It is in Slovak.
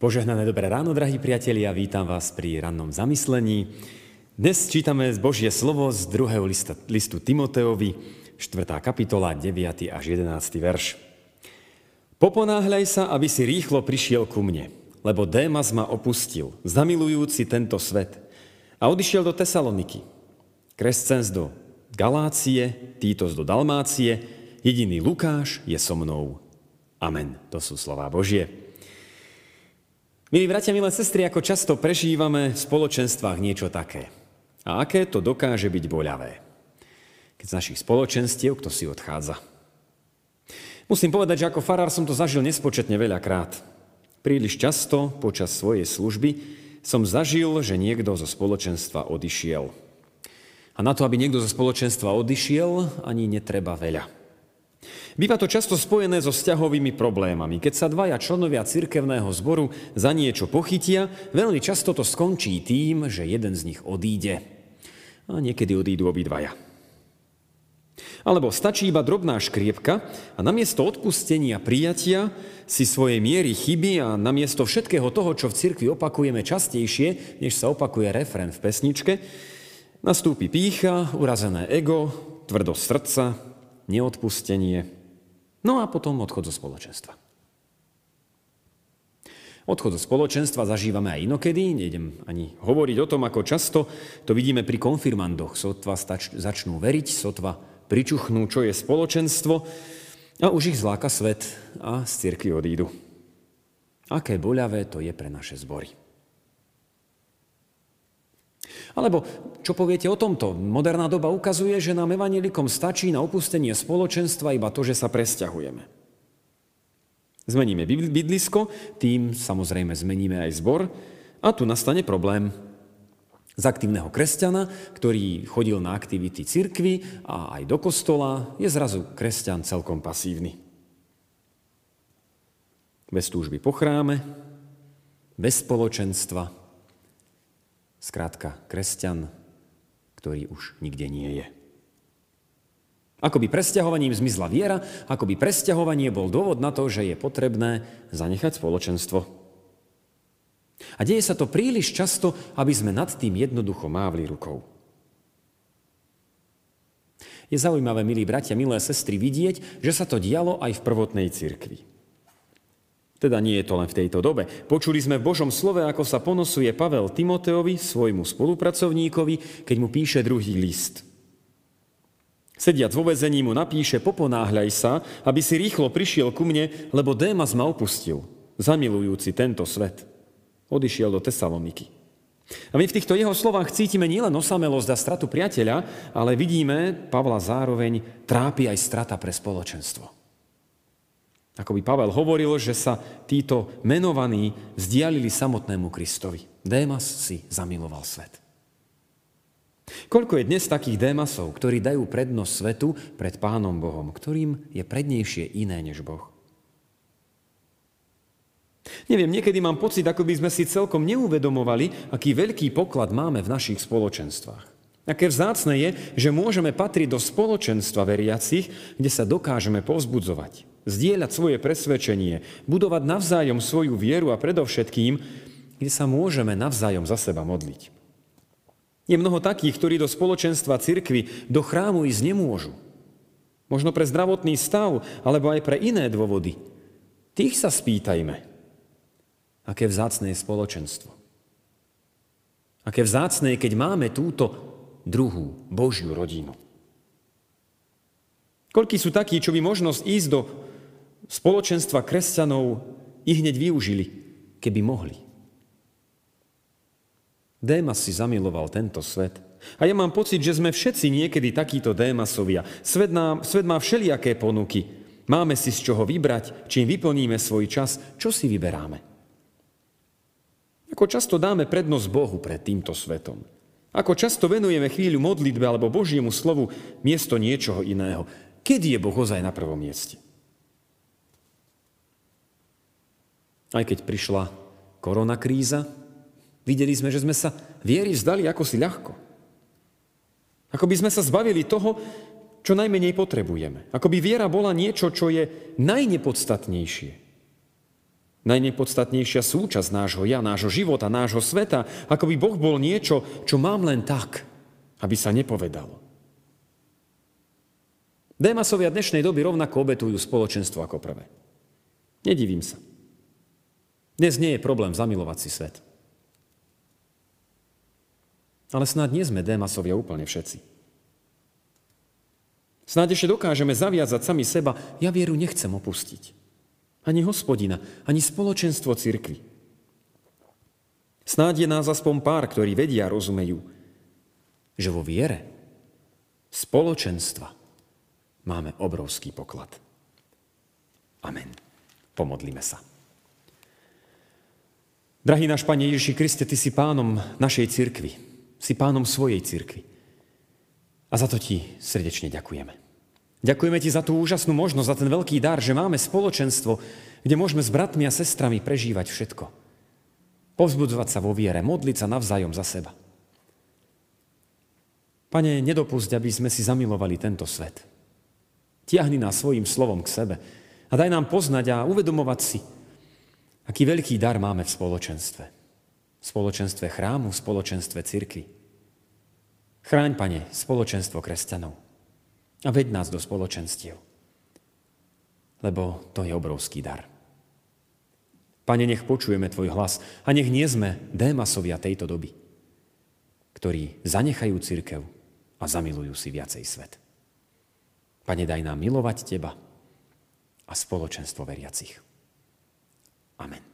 Požehnané dobré ráno, drahí priatelia, vítam vás pri rannom zamyslení. Dnes čítame z Božie slovo z druhého lista, listu Timoteovi, 4. kapitola, 9. až 11. verš. Poponáhľaj sa, aby si rýchlo prišiel ku mne, lebo Démas ma opustil, zamilujúci tento svet, a odišiel do Tesaloniky. Krescens do Galácie, Títos do Dalmácie, jediný Lukáš je so mnou. Amen. To sú slová Božie. Milí bratia, milé sestry, ako často prežívame v spoločenstvách niečo také. A aké to dokáže byť boľavé. Keď z našich spoločenstiev kto si odchádza. Musím povedať, že ako farár som to zažil nespočetne veľakrát. Príliš často počas svojej služby som zažil, že niekto zo spoločenstva odišiel. A na to, aby niekto zo spoločenstva odišiel, ani netreba veľa. Býva to často spojené so vzťahovými problémami. Keď sa dvaja členovia cirkevného zboru za niečo pochytia, veľmi často to skončí tým, že jeden z nich odíde. A niekedy odídu obidvaja. Alebo stačí iba drobná škriepka a namiesto odpustenia prijatia si svojej miery chyby a namiesto všetkého toho, čo v cirkvi opakujeme častejšie, než sa opakuje refren v pesničke, nastúpi pícha, urazené ego, tvrdosť srdca, neodpustenie, No a potom odchod zo spoločenstva. Odchod zo spoločenstva zažívame aj inokedy, nejdem ani hovoriť o tom, ako často to vidíme pri konfirmandoch. Sotva stač, začnú veriť, sotva pričuchnú, čo je spoločenstvo a už ich zláka svet a z cirkvi odídu. Aké boľavé to je pre naše zbory. Alebo čo poviete o tomto? Moderná doba ukazuje, že nám evanelikom stačí na opustenie spoločenstva iba to, že sa presťahujeme. Zmeníme bydlisko, tým samozrejme zmeníme aj zbor a tu nastane problém. Z aktívneho kresťana, ktorý chodil na aktivity cirkvy a aj do kostola, je zrazu kresťan celkom pasívny. Bez túžby po chráme, bez spoločenstva, Skrátka, kresťan, ktorý už nikde nie je. Ako by presťahovaním zmizla viera, ako by presťahovanie bol dôvod na to, že je potrebné zanechať spoločenstvo. A deje sa to príliš často, aby sme nad tým jednoducho mávli rukou. Je zaujímavé, milí bratia, milé sestry, vidieť, že sa to dialo aj v prvotnej cirkvi. Teda nie je to len v tejto dobe. Počuli sme v Božom slove, ako sa ponosuje Pavel Timoteovi, svojmu spolupracovníkovi, keď mu píše druhý list. Sediac vo vezení mu napíše, poponáhľaj sa, aby si rýchlo prišiel ku mne, lebo Démas ma opustil, zamilujúci tento svet. Odišiel do Tesaloniky. A my v týchto jeho slovách cítime nielen osamelosť a stratu priateľa, ale vidíme, Pavla zároveň trápi aj strata pre spoločenstvo. Ako by Pavel hovoril, že sa títo menovaní vzdialili samotnému Kristovi. Démas si zamiloval svet. Koľko je dnes takých démasov, ktorí dajú prednosť svetu pred Pánom Bohom, ktorým je prednejšie iné než Boh? Neviem, niekedy mám pocit, ako by sme si celkom neuvedomovali, aký veľký poklad máme v našich spoločenstvách. Aké vzácne je, že môžeme patriť do spoločenstva veriacich, kde sa dokážeme povzbudzovať, zdieľať svoje presvedčenie, budovať navzájom svoju vieru a predovšetkým, kde sa môžeme navzájom za seba modliť. Je mnoho takých, ktorí do spoločenstva cirkvy, do chrámu ísť nemôžu. Možno pre zdravotný stav, alebo aj pre iné dôvody. Tých sa spýtajme, aké vzácne je spoločenstvo. Aké vzácne je, keď máme túto druhú Božiu rodinu. Koľkí sú takí, čo by možnosť ísť do spoločenstva kresťanov i hneď využili, keby mohli. Démas si zamiloval tento svet. A ja mám pocit, že sme všetci niekedy takíto Démasovia. Svet, nám, svet má všelijaké ponuky. Máme si z čoho vybrať, čím vyplníme svoj čas, čo si vyberáme. Ako často dáme prednosť Bohu pred týmto svetom. Ako často venujeme chvíľu modlitbe alebo Božiemu slovu miesto niečoho iného. Kedy je Boh ozaj na prvom mieste? Aj keď prišla koronakríza, videli sme, že sme sa viery vzdali ako si ľahko. Ako by sme sa zbavili toho, čo najmenej potrebujeme. Ako by viera bola niečo, čo je najnepodstatnejšie. Najnepodstatnejšia súčasť nášho ja, nášho života, nášho sveta, ako by Boh bol niečo, čo mám len tak, aby sa nepovedalo. Démasovia dnešnej doby rovnako obetujú spoločenstvo ako prvé. Nedivím sa. Dnes nie je problém zamilovať si svet. Ale snad nie sme Démasovia úplne všetci. Snáď ešte dokážeme zaviazať sami seba, ja vieru nechcem opustiť. Ani hospodina, ani spoločenstvo cirkvy. Snáď je nás aspoň pár, ktorí vedia a rozumejú, že vo viere spoločenstva máme obrovský poklad. Amen. Pomodlíme sa. Drahý náš Pane Ježiši Kriste, Ty si pánom našej cirkvi. Si pánom svojej cirkvi. A za to Ti srdečne ďakujeme. Ďakujeme Ti za tú úžasnú možnosť, za ten veľký dar, že máme spoločenstvo, kde môžeme s bratmi a sestrami prežívať všetko. Povzbudzovať sa vo viere, modliť sa navzájom za seba. Pane, nedopusť, aby sme si zamilovali tento svet. Tiahni nás svojim slovom k sebe a daj nám poznať a uvedomovať si, aký veľký dar máme v spoločenstve. V spoločenstve chrámu, v spoločenstve cirkvi. Chráň, Pane, spoločenstvo kresťanov a veď nás do spoločenstiev, lebo to je obrovský dar. Pane, nech počujeme Tvoj hlas a nech nie sme démasovia tejto doby, ktorí zanechajú církev a zamilujú si viacej svet. Pane, daj nám milovať Teba a spoločenstvo veriacich. Amen.